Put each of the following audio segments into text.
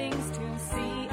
things to see.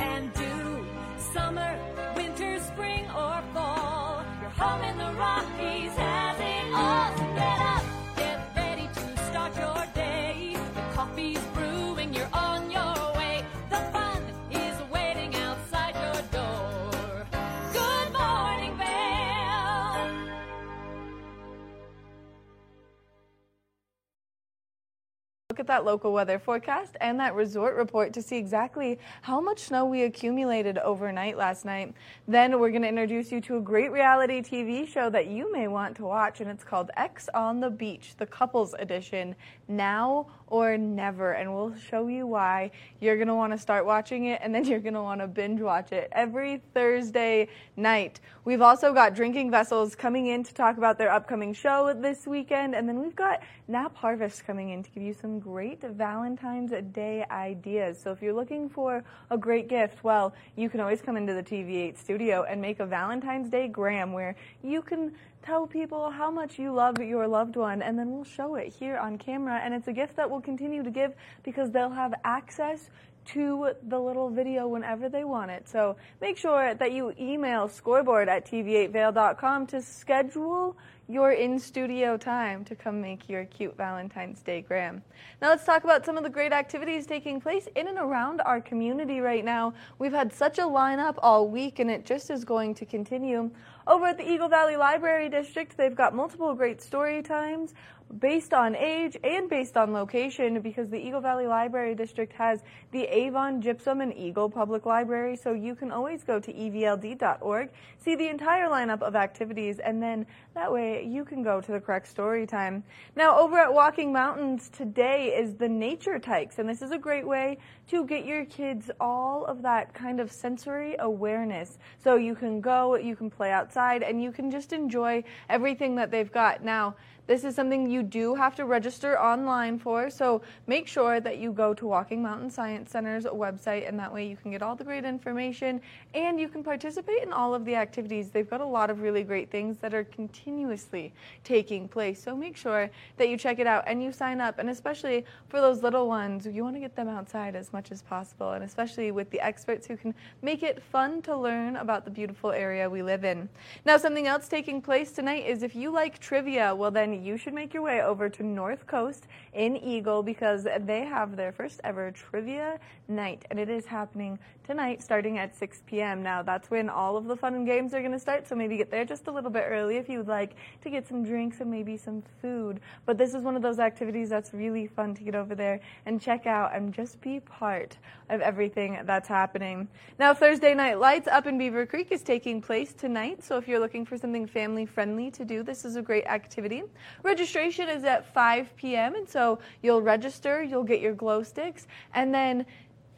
That local weather forecast and that resort report to see exactly how much snow we accumulated overnight last night. Then we're going to introduce you to a great reality TV show that you may want to watch, and it's called Ex on the Beach, the couples edition, now or never. And we'll show you why you're going to want to start watching it and then you're going to want to binge watch it every Thursday night. We've also got Drinking Vessels coming in to talk about their upcoming show this weekend. And then we've got Knapp Harvest coming in to give you some great Valentine's Day ideas. So if you're looking for a great gift, well, you can always come into the TV8 studio and make a Valentine's Day gram where you can tell people how much you love your loved one, and then we'll show it here on camera. And it's a gift that we'll continue to give because they'll have access to the little video whenever they want it. So make sure that you email scoreboard at tv8vail.com to schedule your in studio time to come make your cute Valentine's Day gram. Now let's talk about some of the great activities taking place in and around our community right now. We've had such a lineup all week and it just is going to continue. Over at the Eagle Valley Library District, they've got multiple great story times based on age and based on location because the Eagle Valley Library District has the Avon, Gypsum, and Eagle Public Library, so you can always go to evld.org, see the entire lineup of activities, and then that way you can go to the correct story time. Now, over at Walking Mountains today is the Nature Tykes, and this is a great way to get your kids all of that kind of sensory awareness. So you can go, you can play outside, and you can just enjoy everything that they've got. Now, this is something you do have to register online for, so make sure that you go to Walking Mountain Science Center's website, and that way you can get all the great information and you can participate in all of the activities. They've got a lot of really great things that are continuously taking place, so make sure that you check it out and you sign up. And especially for those little ones, you want to get them outside as much as possible, and especially with the experts who can make it fun to learn about the beautiful area we live in. Now, something else taking place tonight is if you like trivia, well, then you should make your way over to North Coast in Eagle because they have their first ever trivia night, and it is happening tonight starting at 6 p.m. Now, that's when all of the fun and games are going to start, so maybe get there just a little bit early if you would like to get some drinks and maybe some food. But this is one of those activities that's really fun to get over there and check out and just be part of everything that's happening. Now, Thursday Night Lights up in Beaver Creek is taking place tonight, so if you're looking for something family friendly to do, this is a great activity. Registration is at 5 p.m., and so you'll register, you'll get your glow sticks, and then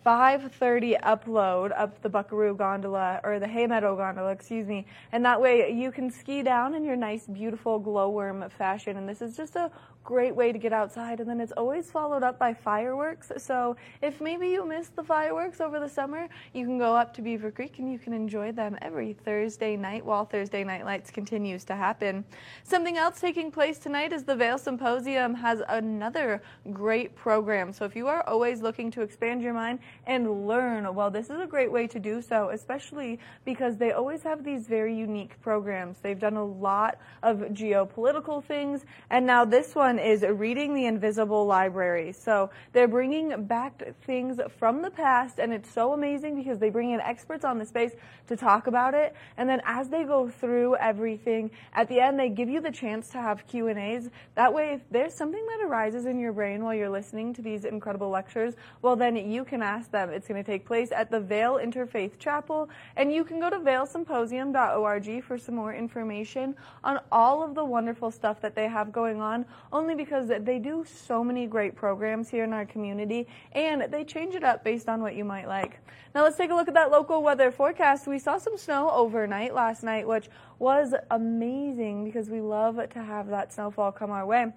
5:30 upload up the Buckaroo gondola or the Haymeadow gondola, excuse me, and that way you can ski down in your nice, beautiful glowworm fashion. And this is just a great way to get outside. And then it's always followed up by fireworks. So if maybe you missed the fireworks over the summer, you can go up to Beaver Creek and you can enjoy them every Thursday night while Thursday Night Lights continues to happen. Something else taking place tonight is the Vail Symposium has another great program. So if you are always looking to expand your mind and learn, well, this is a great way to do so, especially because they always have these very unique programs. They've done a lot of geopolitical things, and now this one is Reading the Invisible Library. So they're bringing back things from the past, and it's so amazing because they bring in experts on the space to talk about it. And then as they go through everything, at the end they give you the chance to have Q and A's. That way, if there's something that arises in your brain while you're listening to these incredible lectures, well then you can ask them. It's going to take place at the Vail Interfaith Chapel, and you can go to vailsymposium.org for some more information on all of the wonderful stuff that they have going on. Only because they do so many great programs here in our community and they change it up based on what you might like. Now let's take a look at that local weather forecast. We saw some snow overnight last night, which was amazing because we love to have that snowfall come our way.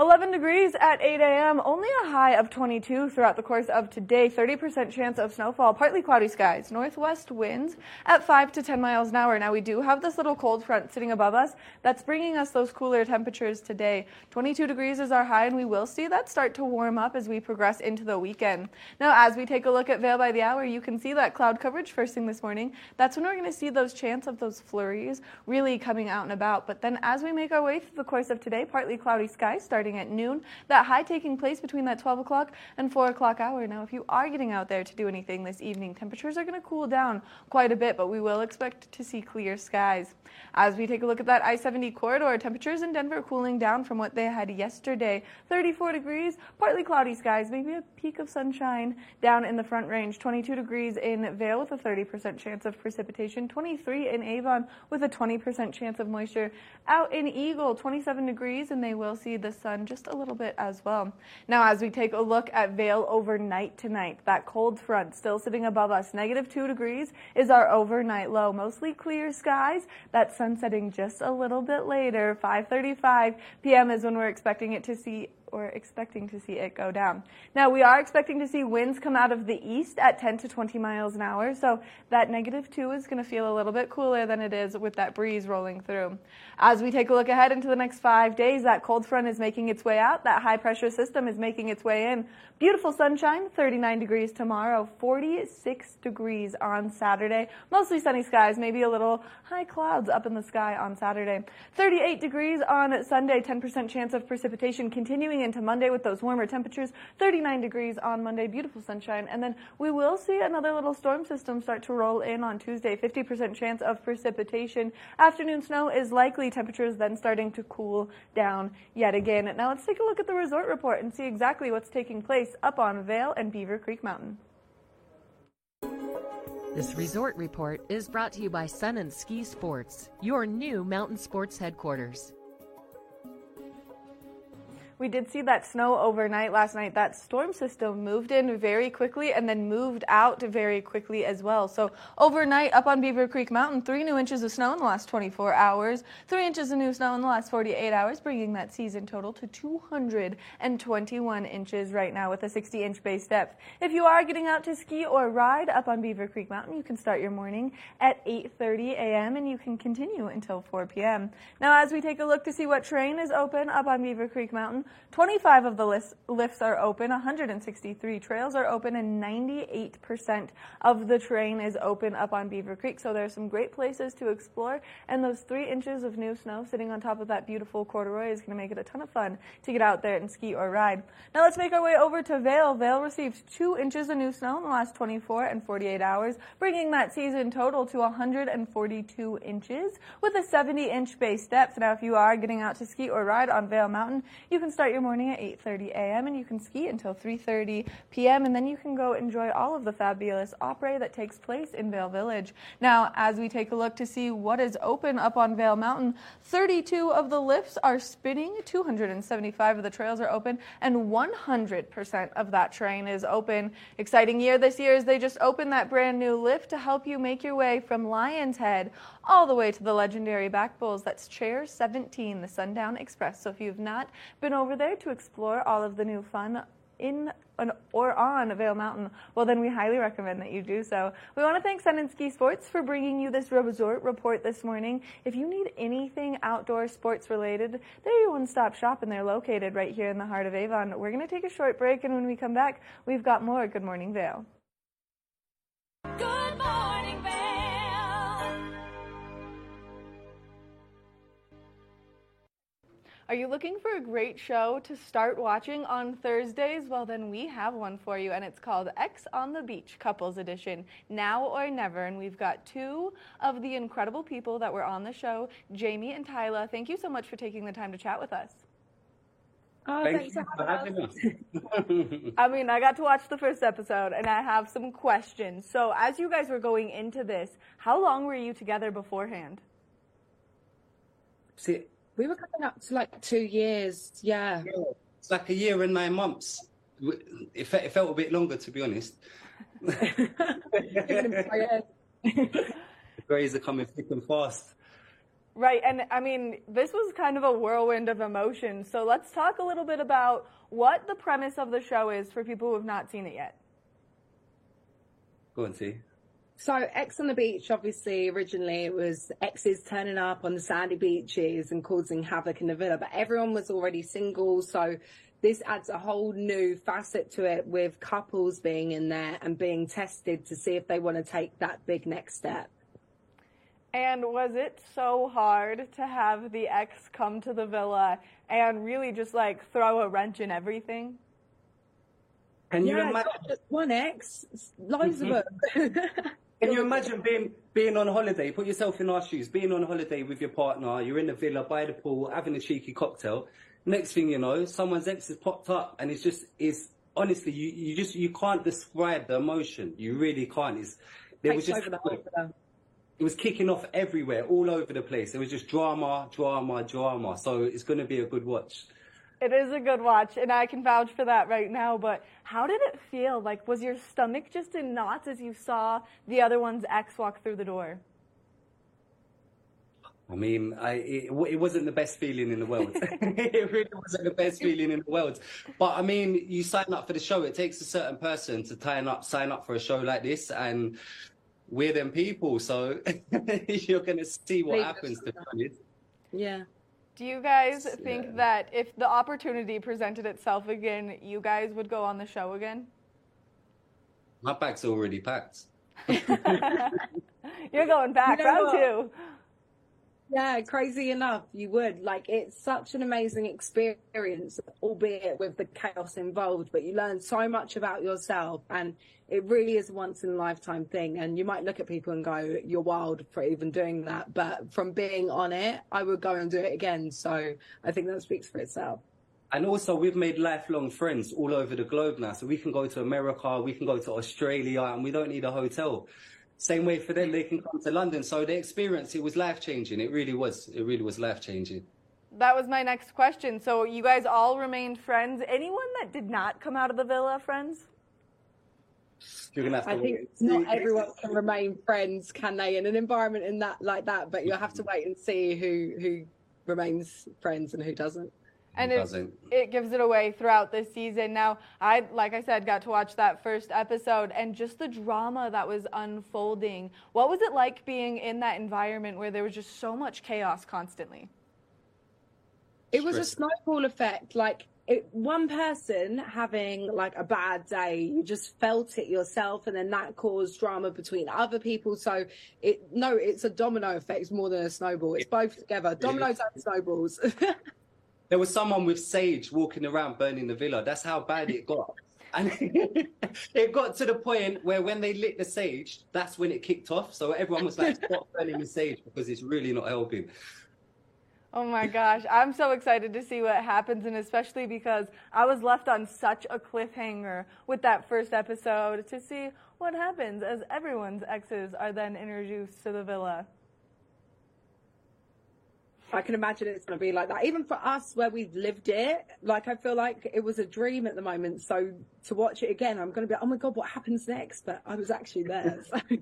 11 degrees at 8 a.m. Only a high of 22 throughout the course of today. 30% chance of snowfall. Partly cloudy skies. Northwest winds at 5 to 10 miles an hour. Now we do have this little cold front sitting above us that's bringing us those cooler temperatures today. 22 degrees is our high and we will see that start to warm up as we progress into the weekend. Now as we take a look at Vail by the hour, you can see that cloud coverage first thing this morning. That's when we're going to see those chance of those flurries really coming out and about. But then as we make our way through the course of today, partly cloudy skies starting starting at noon. That high taking place between that 12 o'clock and 4 o'clock hour. Now, if you are getting out there to do anything this evening, temperatures are going to cool down quite a bit, but we will expect to see clear skies. As we take a look at that I 70 corridor, temperatures in Denver cooling down from what they had yesterday 34 degrees, partly cloudy skies, maybe a peak of sunshine down in the front range, 22 degrees in Vail with a 30% chance of precipitation, 23 in Avon with a 20% chance of moisture. Out in Eagle, 27 degrees, and they will see the sun just a little bit as well. Now, as we take a look at Vail overnight tonight, that cold front still sitting above us, negative 2 degrees is our overnight low. Mostly clear skies. That sun setting just a little bit later, 5:35 p.m. is when we're expecting it to see or expecting to see it go down. Now, we are expecting to see winds come out of the east at 10 to 20 miles an hour, so that negative 2 is going to feel a little bit cooler than it is with that breeze rolling through. As we take a look ahead into the next five days, that cold front is making its way out, that high pressure system is making its way in. Beautiful sunshine, 39 degrees tomorrow, 46 degrees on Saturday, mostly sunny skies, maybe a little high clouds up in the sky on Saturday. 38 degrees on Sunday, 10% chance of precipitation continuing into Monday with those warmer temperatures, 39 degrees on Monday, beautiful sunshine. And then we will see another little storm system start to roll in on Tuesday, 50% chance of precipitation. Afternoon snow is likely, temperatures then starting to cool down yet again. Now let's take a look at the resort report and see exactly what's taking place up on Vail and Beaver Creek Mountain. This resort report is brought to you by Sun and Ski Sports, your new mountain sports headquarters. We did see that snow overnight last night. That storm system moved in very quickly and then moved out very quickly as well. So overnight up on Beaver Creek Mountain, three new inches of snow in the last 24 hours, three inches of new snow in the last 48 hours, bringing that season total to 221 inches right now with a 60 inch base depth. If you are getting out to ski or ride up on Beaver Creek Mountain, you can start your morning at 8.30 a.m. and you can continue until 4 p.m. Now as we take a look to see what terrain is open up on Beaver Creek Mountain, 25 of the lifts are open, 163 trails are open, and 98% of the terrain is open up on Beaver Creek. So there's some great places to explore, and those three inches of new snow sitting on top of that beautiful corduroy is going to make it a ton of fun to get out there and ski or ride. Now let's make our way over to Vail. Vail received two inches of new snow in the last 24 and 48 hours, bringing that season total to 142 inches with a 70 inch base depth. Now if you are getting out to ski or ride on Vail Mountain, you can start your morning at 8.30 a.m. and you can ski until 3.30 p.m. and then you can go enjoy all of the fabulous opera that takes place in Vail Village. Now, as we take a look to see what is open up on Vail Mountain, 32 of the lifts are spinning, 275 of the trails are open, and 100% of that train is open. Exciting year this year as they just opened that brand new lift to help you make your way from Lionshead all the way to the legendary Back Bowls. That's Chair 17, the Sundown Express. So if you've not been over there to explore all of the new fun in or on Vail Mountain, well, then we highly recommend that you do so. We want to thank Sun and Ski Sports for bringing you this resort report this morning. If you need anything outdoor sports related, they're your one-stop shop, and they're located right here in the heart of Avon. We're going to take a short break, and when we come back, we've got more Good Morning Vail. Are you looking for a great show to start watching on Thursdays? Well, then we have one for you, and it's called Ex on the Beach Couples Edition Now or Never. And we've got two of the incredible people that were on the show, Jamie and Thailah. Thank you so much for taking the time to chat with us. Oh, Thank you for having us. I mean, I got to watch the first episode and I have some questions. So, as you guys were going into this, how long were you together beforehand? See, we were coming up to like two years. Yeah. yeah it's like a year and nine months. It, fe- it felt a bit longer, to be honest. Grays are coming thick and fast. Right, and I mean, this was kind of a whirlwind of emotions. So let's talk a little bit about what the premise of the show is for people who have not seen it yet. Go and see. So Ex on the beach, obviously, originally it was exes turning up on the sandy beaches and causing havoc in the villa, but everyone was already single. So this adds a whole new facet to it with couples being in there and being tested to see if they want to take that big next step. And was it so hard to have the ex come to the villa and really just like throw a wrench in everything? Can you imagine? just one ex, loads of mm-hmm. them. Can you imagine being being on holiday? Put yourself in our shoes. Being on holiday with your partner, you're in the villa by the pool, having a cheeky cocktail. Next thing you know, someone's ex has popped up, and it's just is honestly, you, you just you can't describe the emotion. You really can't. It's there was just the it was kicking off everywhere, all over the place. It was just drama, drama, drama. So it's going to be a good watch. It is a good watch, and I can vouch for that right now. But how did it feel? Like, was your stomach just in knots as you saw the other one's ex walk through the door? I mean, I, it, it wasn't the best feeling in the world. it really wasn't the best feeling in the world. But I mean, you sign up for the show. It takes a certain person to sign up, sign up for a show like this, and we're them people. So you're going to see what Leave happens. To be honest. Yeah. Do you guys Yeah. think that if the opportunity presented itself again, you guys would go on the show again? My bag's already packed. You're going back, You know round what? two. Yeah, crazy enough, you would. Like, it's such an amazing experience, albeit with the chaos involved, but you learn so much about yourself and it really is a once in a lifetime thing. And you might look at people and go, you're wild for even doing that. But from being on it, I would go and do it again. So I think that speaks for itself. And also, we've made lifelong friends all over the globe now. So we can go to America, we can go to Australia, and we don't need a hotel. Same way for them, they can come to London. So the experience, it was life changing. It really was. It really was life changing. That was my next question. So you guys all remained friends. Anyone that did not come out of the villa friends? You're gonna have to I wait think and not everyone can remain friends, can they, in an environment in that like that? But you'll have to wait and see who who remains friends and who doesn't. And It it, gives it away throughout this season. Now, I, like I said, got to watch that first episode and just the drama that was unfolding. What was it like being in that environment where there was just so much chaos constantly? It was a snowball effect. Like it, one person having like a bad day, you just felt it yourself, and then that caused drama between other people. So it no, it's a domino effect it's more than a snowball. It's both together. Dominoes and snowballs. There was someone with sage walking around burning the villa. That's how bad it got. And it got to the point where when they lit the sage, that's when it kicked off. So everyone was like, stop burning the sage because it's really not helping. Oh my gosh, I'm so excited to see what happens, and especially because I was left on such a cliffhanger with that first episode to see what happens as everyone's exes are then introduced to the villa. I can imagine it's going to be like that. Even for us, where we've lived it, like I feel like it was a dream at the moment. So to watch it again, I'm going to be, like, oh my god, what happens next? But I was actually there. So.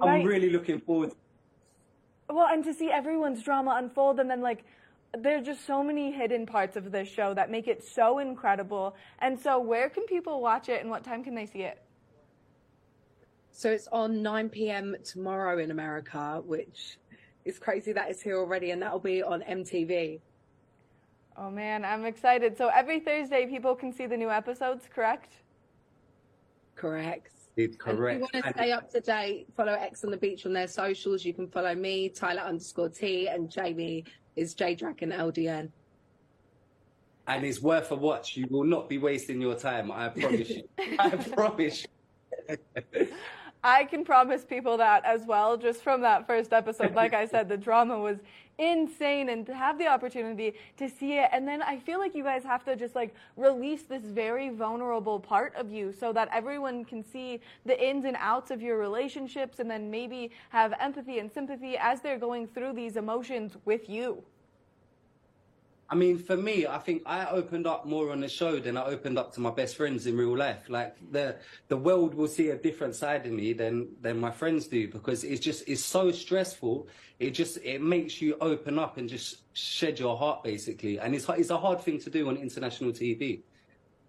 I'm Right. really looking forward. Well, and to see everyone's drama unfold, and then like, there's just so many hidden parts of this show that make it so incredible. And so, where can people watch it, and what time can they see it? So it's on 9 p.m. tomorrow in America, which is crazy that it's here already, and that'll be on MTV. Oh man, I'm excited. So every Thursday, people can see the new episodes, correct? Correct. It's And correct. if you want to stay up to date, follow Ex on the Beach on their socials. You can follow me, Tyler underscore T, and Jamie is J Dragon LDN. and it's worth a watch. You will not be wasting your time. I promise you. I promise. you. I can promise people that as well, just from that first episode. Like I said, the drama was insane, and to have the opportunity to see it, and then I feel like you guys have to just like release this very vulnerable part of you so that everyone can see the ins and outs of your relationships, and then maybe have empathy and sympathy as they're going through these emotions with you. I mean, for me, I think I opened up more on the show than I opened up to my best friends in real life. Like the the world will see a different side of me than than my friends do because it's just it's so stressful. It just it makes you open up and just shed your heart basically, and it's it's a hard thing to do on international TV.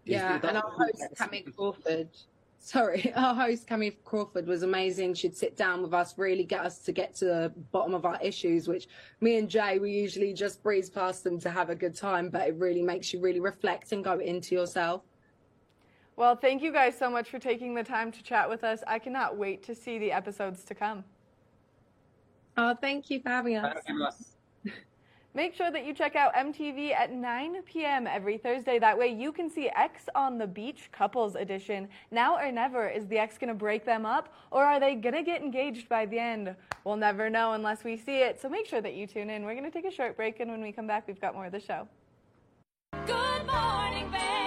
Yeah, it and our host, Kamie Crawford. Sorry, our host, Kamie Crawford, was amazing. She'd sit down with us, really get us to get to the bottom of our issues, which me and Jay, we usually just breeze past them to have a good time, but it really makes you really reflect and go into yourself. Well, thank you guys so much for taking the time to chat with us. I cannot wait to see the episodes to come. Oh, thank you for having us. Make sure that you check out MTV at 9 p.m. every Thursday. That way you can see Ex on the Beach Couples Edition. Now or never, is the X going to break them up or are they going to get engaged by the end? We'll never know unless we see it. So make sure that you tune in. We're going to take a short break and when we come back, we've got more of the show. Good morning, Vail.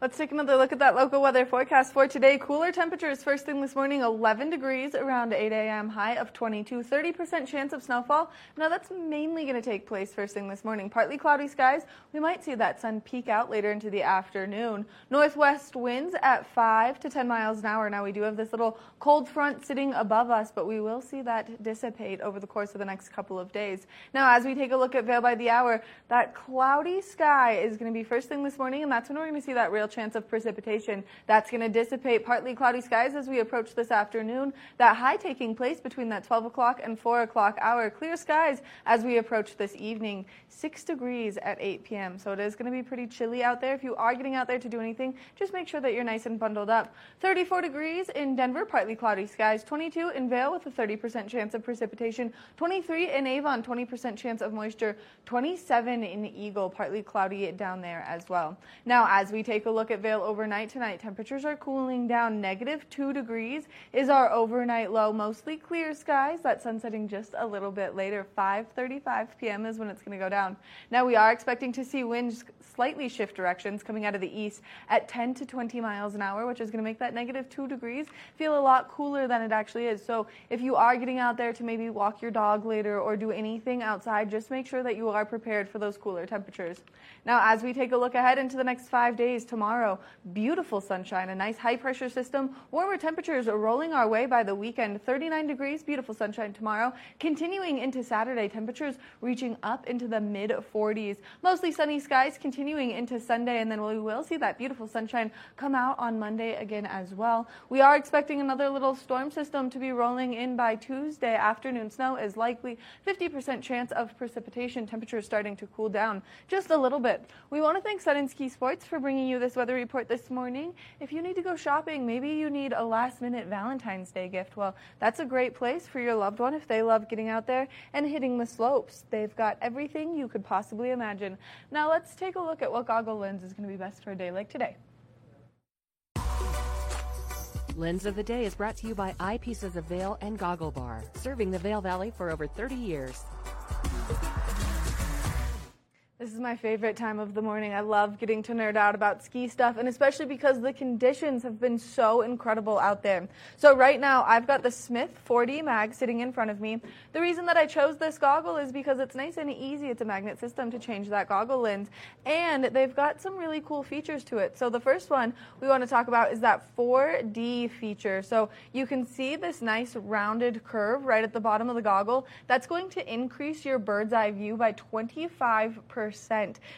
Let's take another look at that local weather forecast for today. Cooler temperatures first thing this morning, 11 degrees around 8 a.m. High of 22, 30% chance of snowfall. Now that's mainly going to take place first thing this morning. Partly cloudy skies. We might see that sun peek out later into the afternoon. Northwest winds at 5 to 10 miles an hour. Now we do have this little cold front sitting above us, but we will see that dissipate over the course of the next couple of days. Now as we take a look at Vail by the hour, that cloudy sky is going to be first thing this morning, and that's when we're going to see that real chance of precipitation. That's going to dissipate partly cloudy skies as we approach this afternoon. That high taking place between that 12 o'clock and 4 o'clock hour. Clear skies as we approach this evening. 6 degrees at 8 p.m. So it is going to be pretty chilly out there. If you are getting out there to do anything, just make sure that you're nice and bundled up. 34 degrees in Denver, partly cloudy skies. 22 in Vail with a 30% chance of precipitation. 23 in Avon, 20% chance of moisture. 27 in Eagle, partly cloudy down there as well. Now, as we take a look at Vail overnight tonight, temperatures are cooling down. Negative 2 degrees is our overnight low. Mostly clear skies. That sun setting just a little bit later. 5:35 p.m. is when it's going to go down. Now, we are expecting to see winds slightly shift directions coming out of the east at 10 to 20 miles an hour, which is going to make that negative 2 degrees feel a lot cooler than it actually is. So, if you are getting out there to maybe walk your dog later or do anything outside, just make sure that you are prepared for those cooler temperatures. Now, as we take a look ahead into the next five days, tomorrow, beautiful sunshine, a nice high pressure system, warmer temperatures are rolling our way by the weekend. 39 degrees, beautiful sunshine tomorrow. Continuing into Saturday, temperatures reaching up into the mid 40s. Mostly sunny skies continuing into Sunday, and then we will see that beautiful sunshine come out on Monday again as well. We are expecting another little storm system to be rolling in by Tuesday. Afternoon snow is likely. 50% chance of precipitation. Temperatures starting to cool down just a little bit. We want to thank Sun and Ski Sports for bringing you this weather report this morning. If you need to go shopping, maybe you need a last minute Valentine's Day gift. Well, that's a great place for your loved one if they love getting out there and hitting the slopes. They've got everything you could possibly imagine. Now let's take a look at what goggle lens is going to be best for a day like today. Lens of the Day is brought to you by Eyepieces of Vail and Goggle Bar, serving the Vail Valley for over 30 years. This is my favorite time of the morning. I love getting to nerd out about ski stuff, and especially because the conditions have been so incredible out there. So right now, I've got the Smith 4D Mag sitting in front of me. The reason that I chose this goggle is because it's nice and easy. It's a magnet system to change that goggle lens, and they've got some really cool features to it. So the first one we want to talk about is that 4D feature. So you can see this nice rounded curve right at the bottom of the goggle. That's going to increase your bird's eye view by 25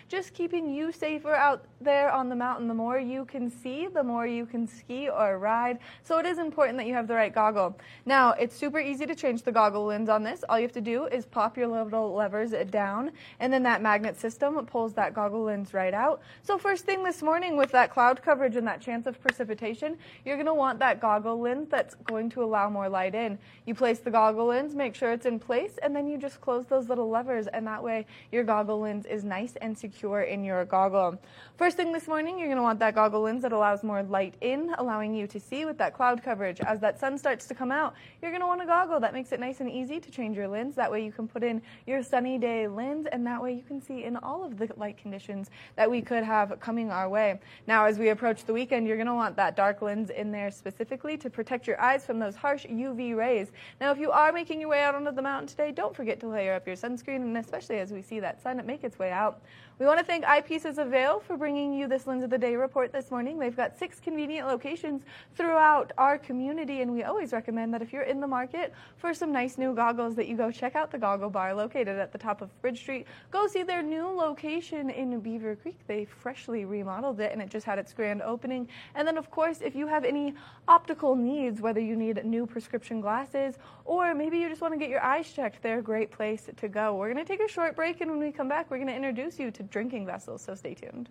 Just keeping you safer out there on the mountain. The more you can see, the more you can ski or ride. So it is important that you have the right goggle. Now, it's super easy to change the goggle lens on this. All you have to do is pop your little levers down, and then that magnet system pulls that goggle lens right out. So first thing this morning with that cloud coverage and that chance of precipitation, you're going to want that goggle lens that's going to allow more light in. You place the goggle lens, make sure it's in place, and then you just close those little levers, and that way your goggle lens is nice and secure in your goggle. First thing this morning, you're going to want that goggle lens that allows more light in, allowing you to see with that cloud coverage. As that sun starts to come out, you're going to want a goggle that makes it nice and easy to change your lens. That way you can put in your sunny day lens, and that way you can see in all of the light conditions that we could have coming our way. Now, as we approach the weekend, you're going to want that dark lens in there specifically to protect your eyes from those harsh UV rays. Now, if you are making your way out onto the mountain today, don't forget to layer up your sunscreen, and especially as we see that sun make its way out. We want to thank Eyepieces of Vail for bringing you this Lens of the Day report this morning. They've got six convenient locations throughout our community, and we always recommend that if you're in the market for some nice new goggles, that you go check out the Goggle Bar located at the top of Bridge Street. Go see their new location in Beaver Creek. They freshly remodeled it, and it just had its grand opening. And then, of course, if you have any optical needs, whether you need new prescription glasses or maybe you just want to get your eyes checked, they're a great place to go. We're going to take a short break, and when we come back, we're going to introduce you to drinking vessels, so stay tuned.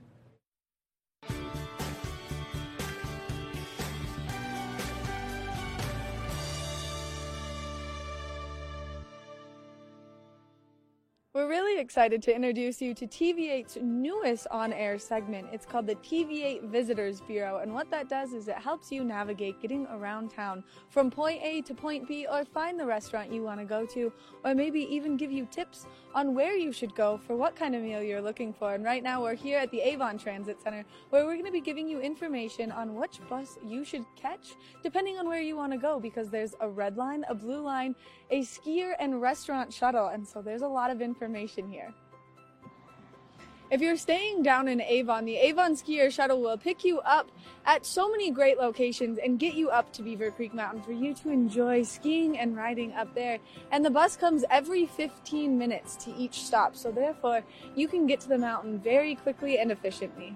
We're really excited to introduce you to TV8's newest on air segment. It's called the TV8 Visitors Bureau, and what that does is it helps you navigate getting around town from point A to point B, or find the restaurant you want to go to, or maybe even give you tips on where you should go for what kind of meal you're looking for. And right now, we're here at the Avon Transit Center, where we're going to be giving you information on which bus you should catch depending on where you want to go, because there's a red line, a blue line, a skier, and restaurant shuttle, and so there's a lot of information here. If you're staying down in Avon, the Avon Skier Shuttle will pick you up at so many great locations and get you up to Beaver Creek Mountain for you to enjoy skiing and riding up there. And the bus comes every 15 minutes to each stop, so therefore you can get to the mountain very quickly and efficiently.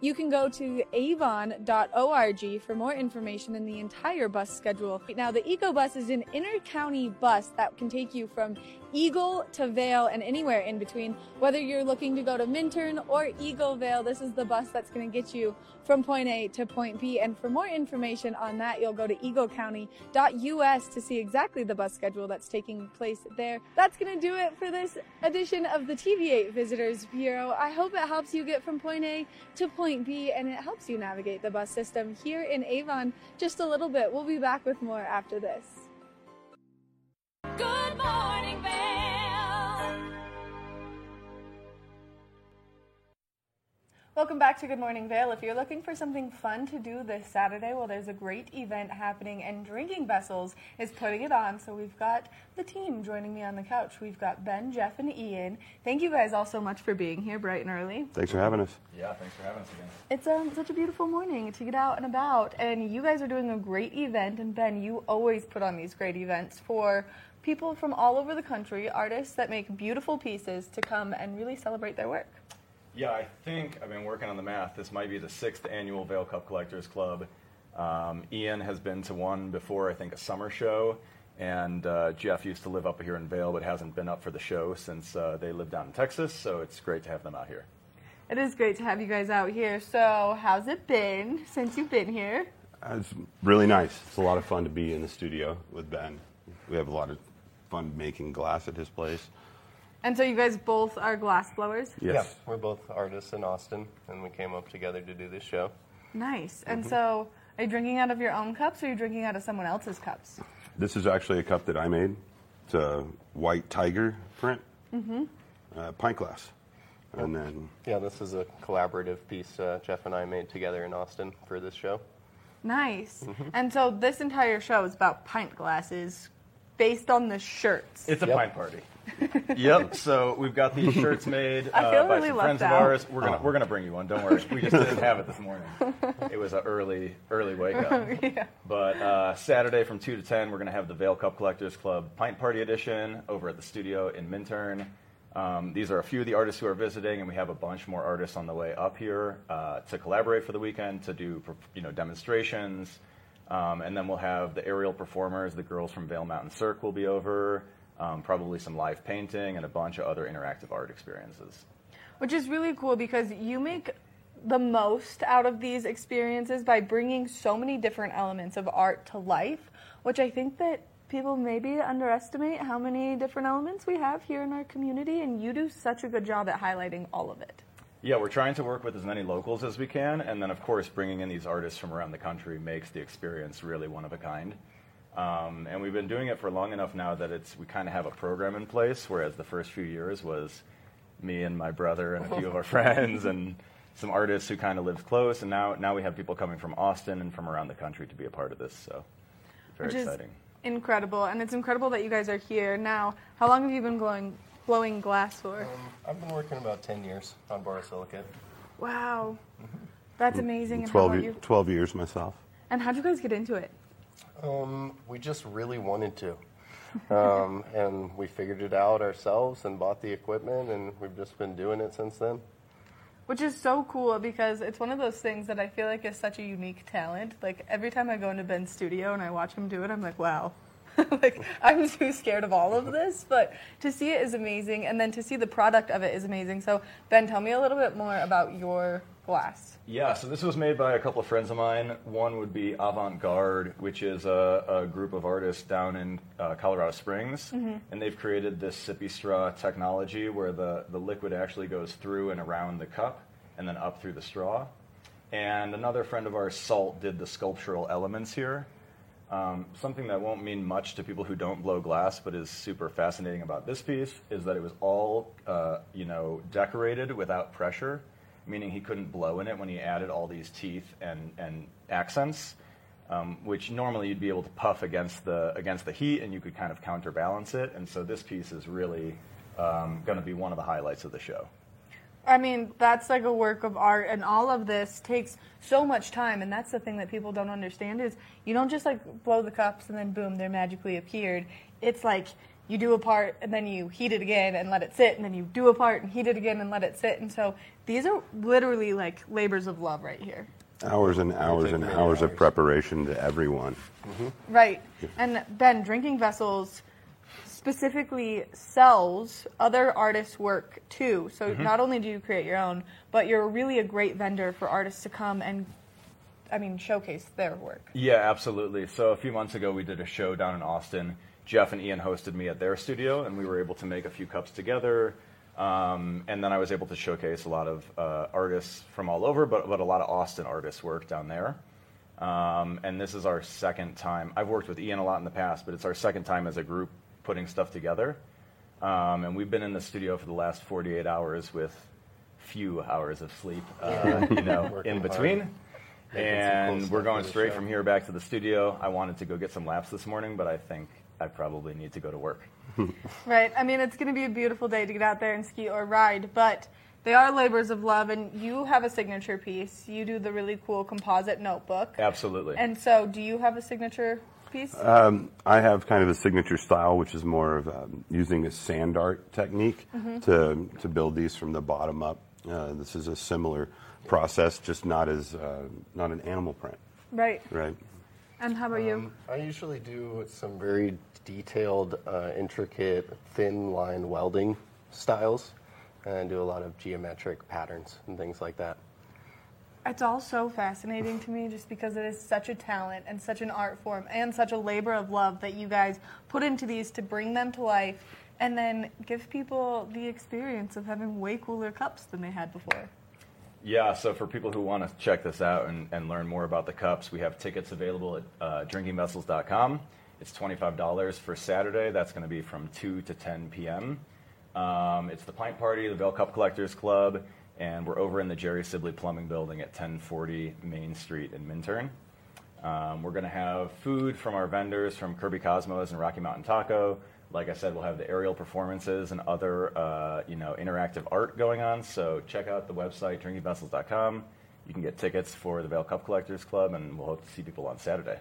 You can go to avon.org for more information and the entire bus schedule. Now, the EcoBus is an inter-county bus that can take you from Eagle to Vail and anywhere in between. Whether you're looking to go to Minturn or Eagle-Vail, this is the bus that's going to get you from point A to point B. And for more information on that, you'll go to eaglecounty.us to see exactly the bus schedule that's taking place there. That's going to do it for this edition of the TV8 Visitors Bureau. I hope it helps you get from point A to point B and it helps you navigate the bus system here in Avon just a little bit. We'll be back with more after this. Good morning, Vail. Welcome back to Good Morning Vail. If you're looking for something fun to do this Saturday, well, there's a great event happening, and Drinking Vessels is putting it on. So we've got the team joining me on the couch. We've got Ben, Jeff, and Ian. Thank you guys all so much for being here bright and early. Thanks for having us. Yeah, thanks for having us again. It's um, such a beautiful morning to get out and about, and you guys are doing a great event. And Ben, you always put on these great events for people from all over the country, artists that make beautiful pieces to come and really celebrate their work. Yeah, I think I've been working on the math. This might be the sixth annual Vail Cup Collectors Club. Um, Ian has been to one before, I think, a summer show. And uh, Jeff used to live up here in Vail, but hasn't been up for the show since uh, they live down in Texas. So it's great to have them out here. It is great to have you guys out here. So, how's it been since you've been here? Uh, It's really nice. It's a lot of fun to be in the studio with Ben. We have a lot of fun making glass at his place. And so, you guys both are glass blowers? Yes. Yeah, we're both artists in Austin, and we came up together to do this show. Nice. And so, are you drinking out of your own cups or are you drinking out of someone else's cups? This is actually a cup that I made. It's a white tiger print, mm-hmm. uh, pint glass. And then, Yeah, this is a collaborative piece uh, Jeff and I made together in Austin for this show. Nice. Mm-hmm. And so, this entire show is about pint glasses based on the shirts. It's a Yep. pint party. yep. So we've got these shirts made I uh, feel by really some left friends out. of ours. We're Oh. gonna we're gonna bring you one. Don't worry. We just didn't have it this morning. It was an early early wake up. yeah. But uh, Saturday from 2 to 10, we're going to have the Vail Cup Collectors Club Pint Party Edition over at the studio in Minturn. Um, these are a few of the artists who are visiting, and we have a bunch more artists on the way up here uh, to collaborate for the weekend, to do you know demonstrations. Um, and then we'll have the aerial performers, the girls from Vail Mountain Cirque will be over, um, probably some live painting, and a bunch of other interactive art experiences. Which is really cool because you make the most out of these experiences by bringing so many different elements of art to life, which I think that people maybe underestimate how many different elements we have here in our community, and you do such a good job at highlighting all of it. Yeah, we're trying to work with as many locals as we can, and then of course bringing in these artists from around the country makes the experience really one of a kind. Um, and we've been doing it for long enough now that it's we kind of have a program in place. Whereas the first few years was me and my brother and a few of our friends and some artists who kind of lived close. And now now we have people coming from Austin and from around the country to be a part of this. So very which exciting. is incredible, and it's incredible that you guys are here now. How long have you been blowing blowing glass for? Um, I've been working about 10 years on borosilicate. Wow, that's amazing. 12, about ye- you? 12 years myself. And how'd you guys get into it? Um, we just really wanted to. Um, and we figured it out ourselves and bought the equipment, and we've just been doing it since then. Which is so cool because it's one of those things that I feel like is such a unique talent. Like every time I go into Ben's studio and I watch him do it, I'm like, wow, like I'm too scared of all of this, but to see it is amazing, and then to see the product of it is amazing. So Ben, tell me a little bit more about your glass. Yeah, so this was made by a couple of friends of mine. One would be Avant Garde, which is a, a group of artists down in uh, Colorado Springs. And they've created this sippy straw technology where the, the liquid actually goes through and around the cup and then up through the straw. And another friend of ours, Salt, did the sculptural elements here. Um, something that won't mean much to people who don't blow glass, but is super fascinating about this piece is that it was all, uh, you know, decorated without pressure, meaning he couldn't blow in it when he added all these teeth and, and accents, um, which normally you'd be able to puff against the against the heat, and you could kind of counterbalance it. And so this piece is really um, going to be one of the highlights of the show. I mean, that's like a work of art, and all of this takes so much time. And that's the thing that people don't understand is you don't just like blow the cups and then boom, they're magically appeared. It's like you do a part and then you heat it again and let it sit, and then you do a part and heat it again and let it sit. And so these are literally like labors of love right here. Hours and hours and many hours of preparation to everyone. Right. And Ben, Drinking Vessels specifically sells other artists' work too. So not only do you create your own, but you're really a great vendor for artists to come and, I mean, showcase their work. Yeah, absolutely. So a few months ago, we did a show down in Austin. Jeff and Ian hosted me at their studio, and we were able to make a few cups together. Um, and then I was able to showcase a lot of uh, artists from all over, but, but a lot of Austin artists' work down there. Um, and this is our second time. I've worked with Ian a lot in the past, but it's our second time as a group putting stuff together. Um, and we've been in the studio for the last 48 hours with few hours of sleep, uh, you know, in between. Making some cool And we're going straight from here back to the studio. I wanted to go get some laps this morning, but I think I probably need to go to work. Right. I mean, it's going to be a beautiful day to get out there and ski or ride, but they are labors of love, and you have a signature piece. You do the really cool composite notebook. Absolutely. And so, do you have a signature piece? Um, I have kind of a signature style, which is more of um, using a sand art technique to to build these from the bottom up. Uh, this is a similar process, just not as uh, not an animal print, right. right? And how about you? Um, I usually do some very detailed, uh, intricate, thin line welding styles, and do a lot of geometric patterns and things like that. It's all so fascinating to me just because it is such a talent and such an art form and such a labor of love that you guys put into these to bring them to life and then give people the experience of having way cooler cups than they had before. Yeah, so for people who want to check this out and, and learn more about the cups, we have tickets available at uh, drinkingvessels.com. It's $25 for Saturday. That's going to be from 2 to 10 p.m. Um, it's the Pint Party, the Vail Cup Collectors Club, and we're over in the Jerry Sibley Plumbing Building at 1040 Main Street in Minturn. Um, we're going to have food from our vendors from Kirby Cosmos and Rocky Mountain Taco. Like I said, we'll have the aerial performances and other, uh, you know, interactive art going on. So check out the website, drinkingvessels.com. You can get tickets for the Vail Cup Collectors Club, and we'll hope to see people on Saturday.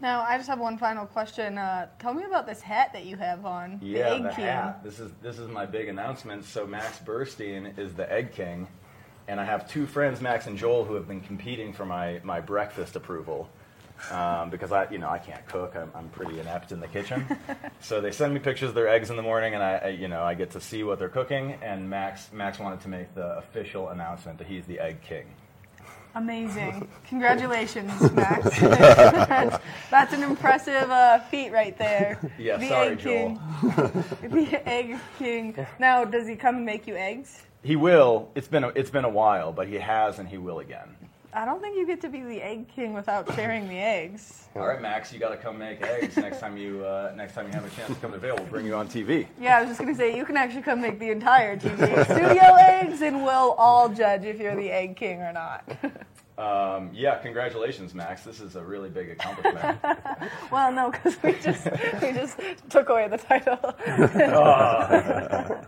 Now, I just have one final question. Uh, tell me about this hat that you have on. Yeah, Egg the King. hat. This is this is my big announcement. So Max Burstein is the Egg King, and I have two friends, Max and Joel, who have been competing for my my breakfast approval. Um, because I, you know, I can't cook. I'm, I'm pretty inept in the kitchen. so they send me pictures of their eggs in the morning, and I, I, you know, I get to see what they're cooking. And Max, Max wanted to make the official announcement that he's the Egg King. Amazing. Congratulations, Max. that's, that's an impressive uh, feat right there. Yeah, the sorry, Egg King. the Egg King. Now, does he come and make you eggs? He will. It's been a, it's been a while, but he has, and he will again. I don't think you get to be the Egg King without sharing the eggs. All right, Max, you got to come make eggs next time you uh, next time you have a chance to come to Vail. We'll bring you on TV. Yeah, I was just going to say, you can actually come make the entire TV studio eggs, and we'll all judge if you're the Egg King or not. Um, yeah, congratulations, Max. This is a really big accomplishment. well, no, because we just, we just took away the title. well,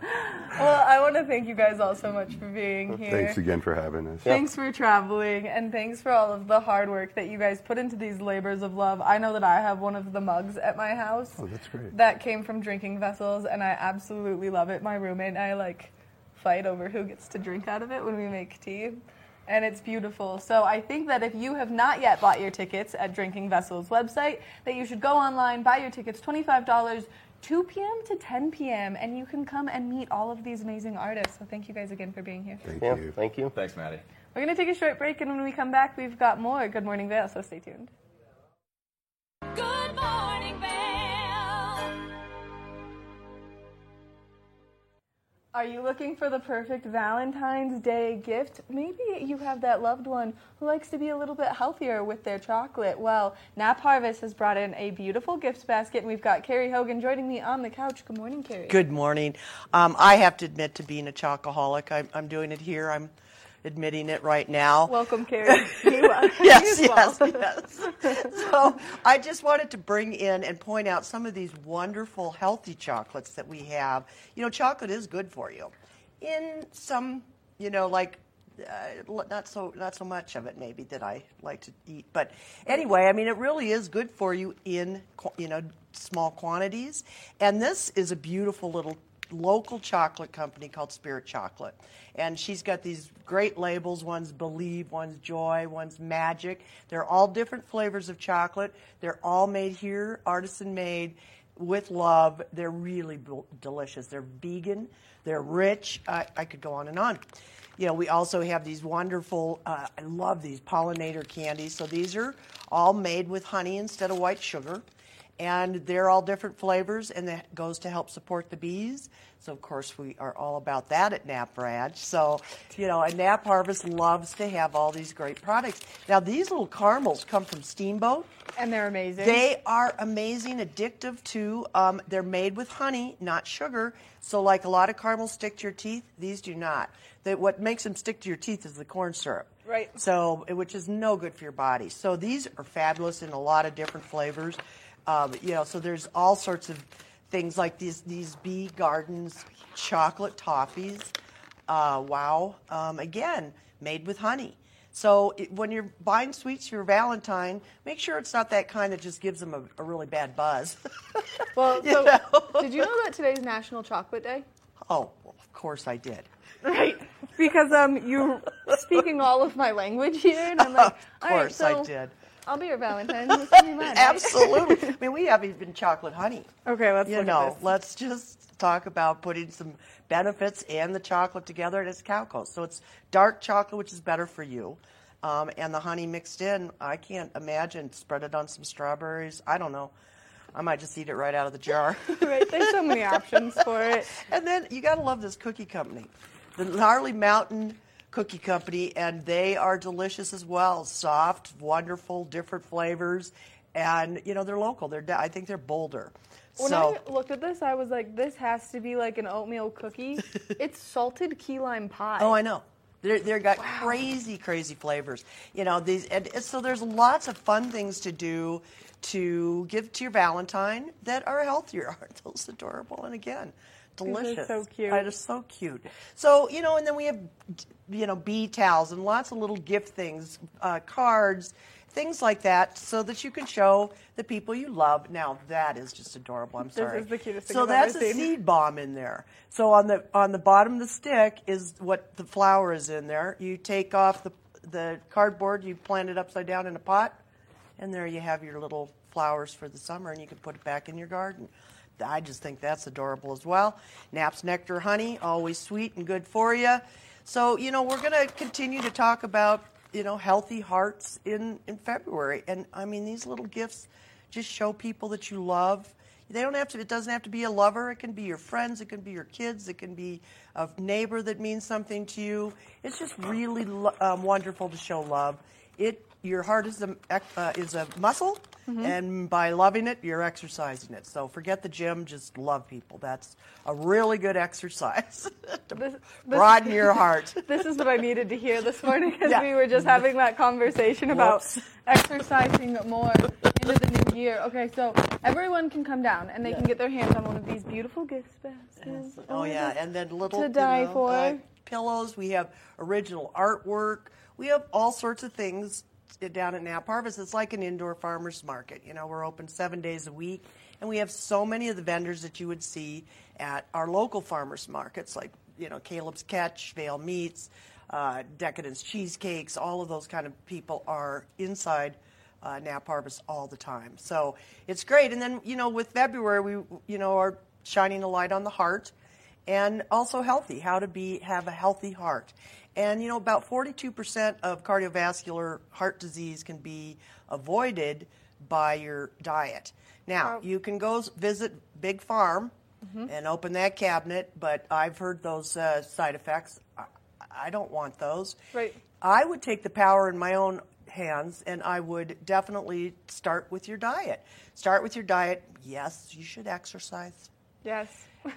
I want to thank you guys all so much for being here. Thanks again for having us. Thanks for traveling and thanks for all of the hard work that you guys put into these labors of love. I know that I have one of the mugs at my house. Oh, that's great. That came from drinking vessels and I absolutely love it. My roommate and I like fight over who gets to drink out of it when we make tea. And it's beautiful. So I think that if you have not yet bought your tickets at Drinking Vessels website, that you should go online, buy your tickets, $25, 2 p.m. to 10 p.m., and you can come and meet all of these amazing artists. So thank you guys again for being here. Thank Yeah, you. thank you. Thanks, Maddie. We're going to take a short break, and when we come back, we've got more Good Morning Vail, so stay tuned. Are you looking for the perfect Valentine's Day gift? Maybe you have that loved one who likes to be a little bit healthier with their chocolate. Well, Knapp Harvest has brought in a beautiful gift basket, and we've got Cary Hogan joining me on the couch. Good morning, Cary. Good morning. Um, I have to admit to being a chocoholic. I'm, I'm doing it here. I'm admitting it right now. Welcome, Cary. Yes, well. yes, yes. So I just wanted to bring in and point out some of these wonderful healthy chocolates that we have. You know, chocolate is good for you. In some, you know, like uh, not so not so much of it maybe that I like to eat, but anyway, I mean, it really is good for you in you know small quantities. And this is a beautiful little local chocolate company called Spirit Chocolate. And she's got these great labels. One's Believe, one's Joy, one's Magic. They're all different flavors of chocolate. They're all made here, artisan made, with love. They're really b- delicious. They're vegan. They're rich. I, I could go on and on. You know, we also have these wonderful, uh, I love these pollinator candies. So these are all made with honey instead of white sugar and they're all different flavors, and that goes to help support the bees. So, of course, we are all about that at Knapp Ranch. So, you know, and Knapp Harvest loves to have all these great products. Now, these little caramels come from Steamboat. And they're amazing. They are amazing, addictive too. Um, they're made with honey, not sugar. So, like a lot of caramels stick to your teeth, these do not. They, what makes them stick to your teeth is the corn syrup. Right. So, which is no good for your body. So, these are fabulous in a lot of different flavors. Um, you know, so there's all sorts of things like these these bee gardens chocolate toffees. Uh, wow. Um, again, made with honey. So it, when you're buying sweets for your Valentine, make sure it's not that kind that just gives them a, a really bad buzz. Well, so know? did you know that today's National Chocolate Day? oh, well, of course I did. Right. Because um, you're speaking all of my language here, and I'm like, Of right, course I so did. I'll be your Valentine. Just give me right? Absolutely. I mean, we have even chocolate honey. Okay, let's you look know, at this. let's just talk about putting some benefits and the chocolate together, and it's Calco. So it's dark chocolate, which is better for you, um, and the honey mixed in. I can't imagine. Spread it on some strawberries. I don't know. I might just eat it right out of the jar. right, there's so many options for it. and then you got to love this cookie company, the Gnarly Mountain Cookie Company, and they are delicious as well. Soft, wonderful, different flavors, and you know they're local. They're I think they're Boulder. When so I looked at this, I was like, this has to be like an oatmeal cookie. it's salted key lime pie. Oh, I know. They're, they've got crazy, crazy flavors. You know, these, and so there's lots of fun things to do to give to your Valentine that are healthier. Aren't those adorable? And again, delicious. so cute. That is so cute. So, you know, and then we have, you know, bee towels and lots of little gift things, uh, cards, things like that, so that you can show the people you love. Now, that is just adorable. I'm sorry. This is the cutest thing So I've that's ever a seen. seed bomb in there. So on the on the bottom of the stick is what the flower is in there. You take off the the cardboard, you plant it upside down in a pot, and there you have your little flowers for the summer, and you can put it back in your garden. I just think that's adorable as well. Knapp's nectar honey, always sweet and good for you. So you know we're going to continue to talk about you know healthy hearts in in February, and I mean these little gifts just show people that you love. They don't have to. It doesn't have to be a lover. It can be your friends. It can be your kids. It can be a neighbor that means something to you. It's just really um, wonderful to show love. It your heart is a uh, is a muscle, Mm-hmm. and by loving it, you're exercising it. So forget the gym. Just love people. That's a really good exercise to This- this- broaden your heart. This is what I needed to hear this morning because Yeah. we were just having that conversation about Whoops. exercising more into the new year. Okay, so everyone can come down and they can get their hands on one of these beautiful gift baskets. Oh yeah, and then little to you die know, for. uh, pillows. We have original artwork. We have all sorts of things down at Knapp Harvest. It's like an indoor farmers market. You know, we're open seven days a week, and we have so many of the vendors that you would see at our local farmers markets, like you know Caleb's Catch, Vail Meats. uh, Decadence Cheesecakes, all of those kind of people are inside uh, Knapp Harvest all the time. So it's great. And then, you know, with February, we, you know, are shining a light on the heart and also healthy, how to be have a healthy heart. And you know, about 42% of cardiovascular heart disease can be avoided by your diet. Now, you can go visit Big Farm and open that cabinet, but I've heard those uh, side effects. I, I don't want those. Right. I would take the power in my own hands and I would definitely start with your diet. Start with your diet. Yes, you should exercise. Yes.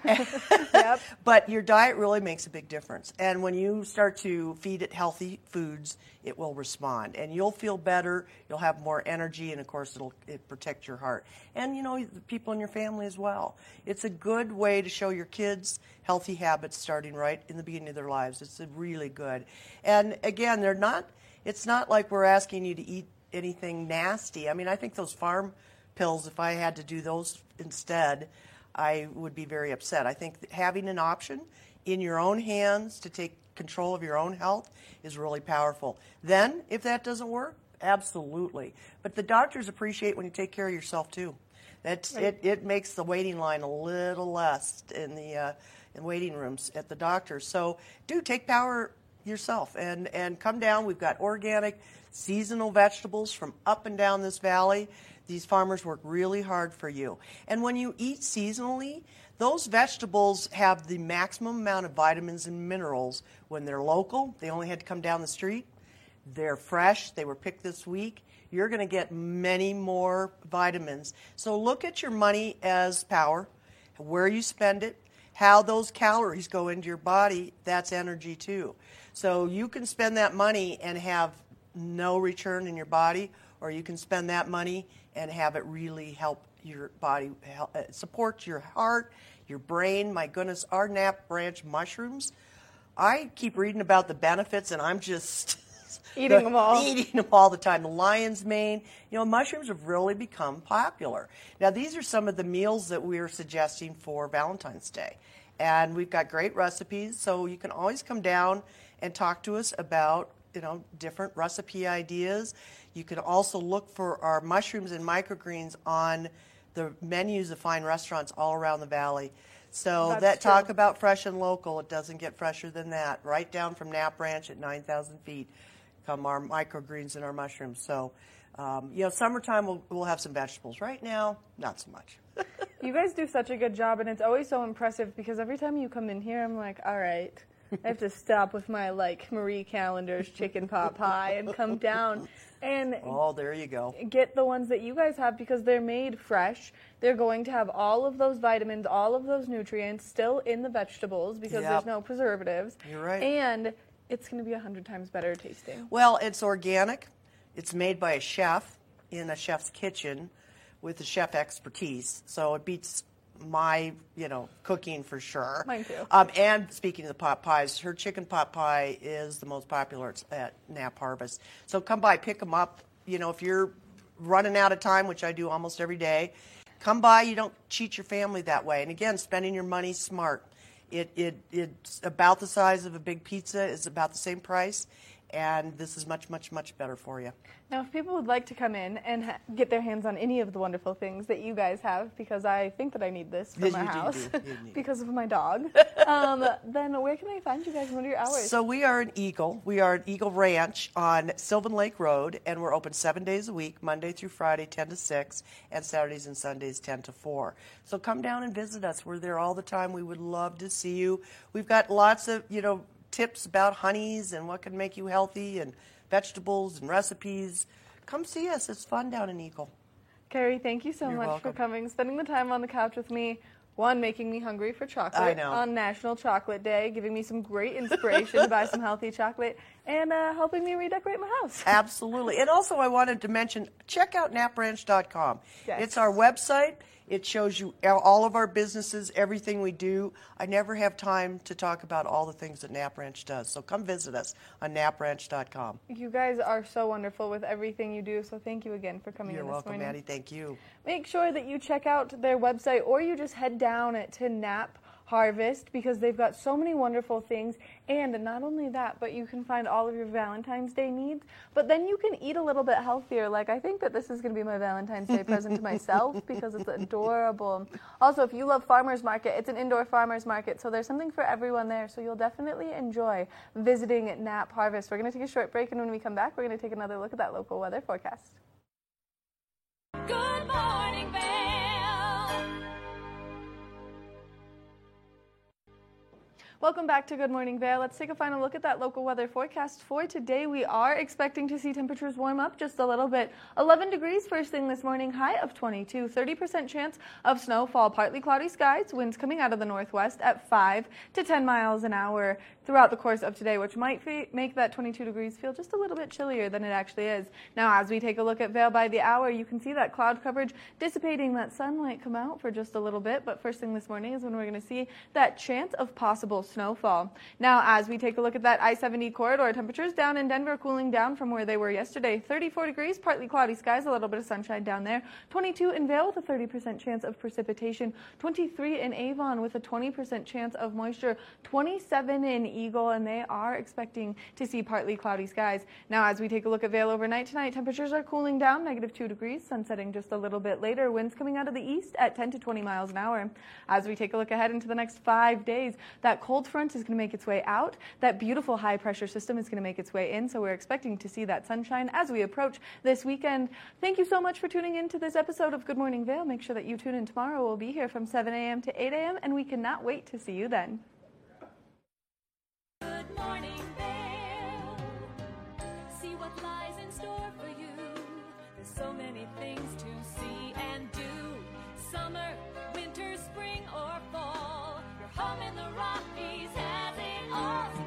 Yep. But your diet really makes a big difference. And when you start to feed it healthy foods, it will respond. And you'll feel better, you'll have more energy, and of course, it'll it protect your heart. And you know, the people in your family as well. It's a good way to show your kids healthy habits starting right in the beginning of their lives. It's really good. And again, they're not, it's not like we're asking you to eat anything nasty. I mean, I think those farm pills, if I had to do those instead, I would be very upset. I think having an option in your own hands to take control of your own health is really powerful. Then, if that doesn't work, absolutely. But the doctors appreciate when you take care of yourself too. That's it. It makes the waiting line a little less in the uh, in waiting rooms at the doctors. So, do take power yourself and and come down. We've got organic, seasonal vegetables from up and down this valley. These farmers work really hard for you. And when you eat seasonally, those vegetables have the maximum amount of vitamins and minerals when they're local. They only had to come down the street. They're fresh. They were picked this week. You're going to get many more vitamins. So look at your money as power, where you spend it, how those calories go into your body. That's energy too. So you can spend that money and have no return in your body, or you can spend that money and have it really help your body, help, uh, support your heart, your brain. My goodness, our Knapp Ranch mushrooms. I keep reading about the benefits, and I'm just Eating them all. Eating them all the time. The lion's mane. You know, mushrooms have really become popular. Now, these are some of the meals that we're suggesting for Valentine's Day. And we've got great recipes, so you can always come down and talk to us about, you know, different recipe ideas. You can also look for our mushrooms and microgreens on the menus of fine restaurants all around the valley. So That's that talk true. about fresh and local, it doesn't get fresher than that. Right down from Knapp Ranch at 9,000 feet come our microgreens and our mushrooms. So, um, you know, summertime we'll, we'll have some vegetables. Right now, not so much. You guys do such a good job, and it's always so impressive because every time you come in here, I'm like, all right, I have to stop with my like Marie Callender's chicken pot pie and come down and Oh, there you go. get the ones that you guys have because they're made fresh. They're going to have all of those vitamins, all of those nutrients still in the vegetables because Yep. there's no preservatives. You're right. And it's going to be a hundred times better tasting. Well, it's organic. It's made by a chef in a chef's kitchen with the chef expertise. So it beats my, you know, cooking for sure. Mine too. Um, and speaking of the pot pies, her chicken pot pie is the most popular at- at Knapp Harvest. So come by, pick them up. You know, if you're running out of time, which I do almost every day, come by. You don't cheat your family that way. And again, spending your money smart. It, it, it's about the size of a big pizza. It's about the same price. And this is much, much, much better for you. Now, if people would like to come in and ha- get their hands on any of the wonderful things that you guys have, because I think that I need this for Yes, my do, house do. Need because of my dog, um, then where can I find you guys? What are your hours? So we are an Eagle. We are an Eagle Ranch on Sylvan Lake Road, and we're open seven days a week, Monday through Friday, 10 to 6, and Saturdays and Sundays, 10 to 4. So come down and visit us. We're there all the time. We would love to see you. We've got lots of, you know, tips about honeys and what can make you healthy and vegetables and recipes. Come see us. It's fun down in Eagle. Carrie, thank you so You're much welcome. for coming, spending the time on the couch with me. One, making me hungry for chocolate on National Chocolate Day, giving me some great inspiration to buy some healthy chocolate, and uh, helping me redecorate my house. Absolutely. And also, I wanted to mention check out knappranch.com. Yes. It's our website. It shows you all of our businesses, everything we do. I never have time to talk about all the things that Knapp Ranch does. So come visit us on knappranch.com. You guys are so wonderful with everything you do, so thank you again for coming You're in this welcome, morning. Maddie. Thank you. Make sure that you check out their website or you just head down to Harvest because they've got so many wonderful things. And not only that, but you can find all of your Valentine's Day needs. But then you can eat a little bit healthier. Like, I think that this is going to be my Valentine's Day present to myself because it's adorable. Also, if you love farmers market, it's an indoor farmers market. So there's something for everyone there. So you'll definitely enjoy visiting Knapp Harvest. We're going to take a short break. And when we come back, we're going to take another look at that local weather forecast. Welcome back to Good Morning Vail. Let's take a final look at that local weather forecast for today. We are expecting to see temperatures warm up just a little bit. 11 degrees first thing this morning, high of 22. 30% chance of snowfall, partly cloudy skies, winds coming out of the northwest at 5 to 10 miles an hour throughout the course of today, which might make that 22 degrees feel just a little bit chillier than it actually is. Now, as we take a look at Vail by the hour, you can see that cloud coverage dissipating that sunlight come out for just a little bit. But first thing this morning is when we're going to see that chance of possible snowfall. Now, as we take a look at that I 70 corridor, temperatures down in Denver cooling down from where they were yesterday. 34 degrees, partly cloudy skies, a little bit of sunshine down there. 22 in Vail with a 30% chance of precipitation. 23 in Avon with a 20% chance of moisture. 27 in Eagle, and they are expecting to see partly cloudy skies. Now, as we take a look at Vail overnight tonight, temperatures are cooling down, negative 2 degrees, sun setting just a little bit later. Winds coming out of the east at 10 to 20 miles an hour. As we take a look ahead into the next five days, that cold front is going to make its way out. That beautiful high pressure system is going to make its way in. So we're expecting to see that sunshine as we approach this weekend. Thank you so much for tuning in to this episode of Good Morning Vail. Make sure that you tune in tomorrow. We'll be here from 7 a.m. to 8 a.m. and we cannot wait to see you then. Good morning, Vail. See what lies in store for you. There's so many things to see and do. Summer, winter, spring, or fall home in the Rockies has it all.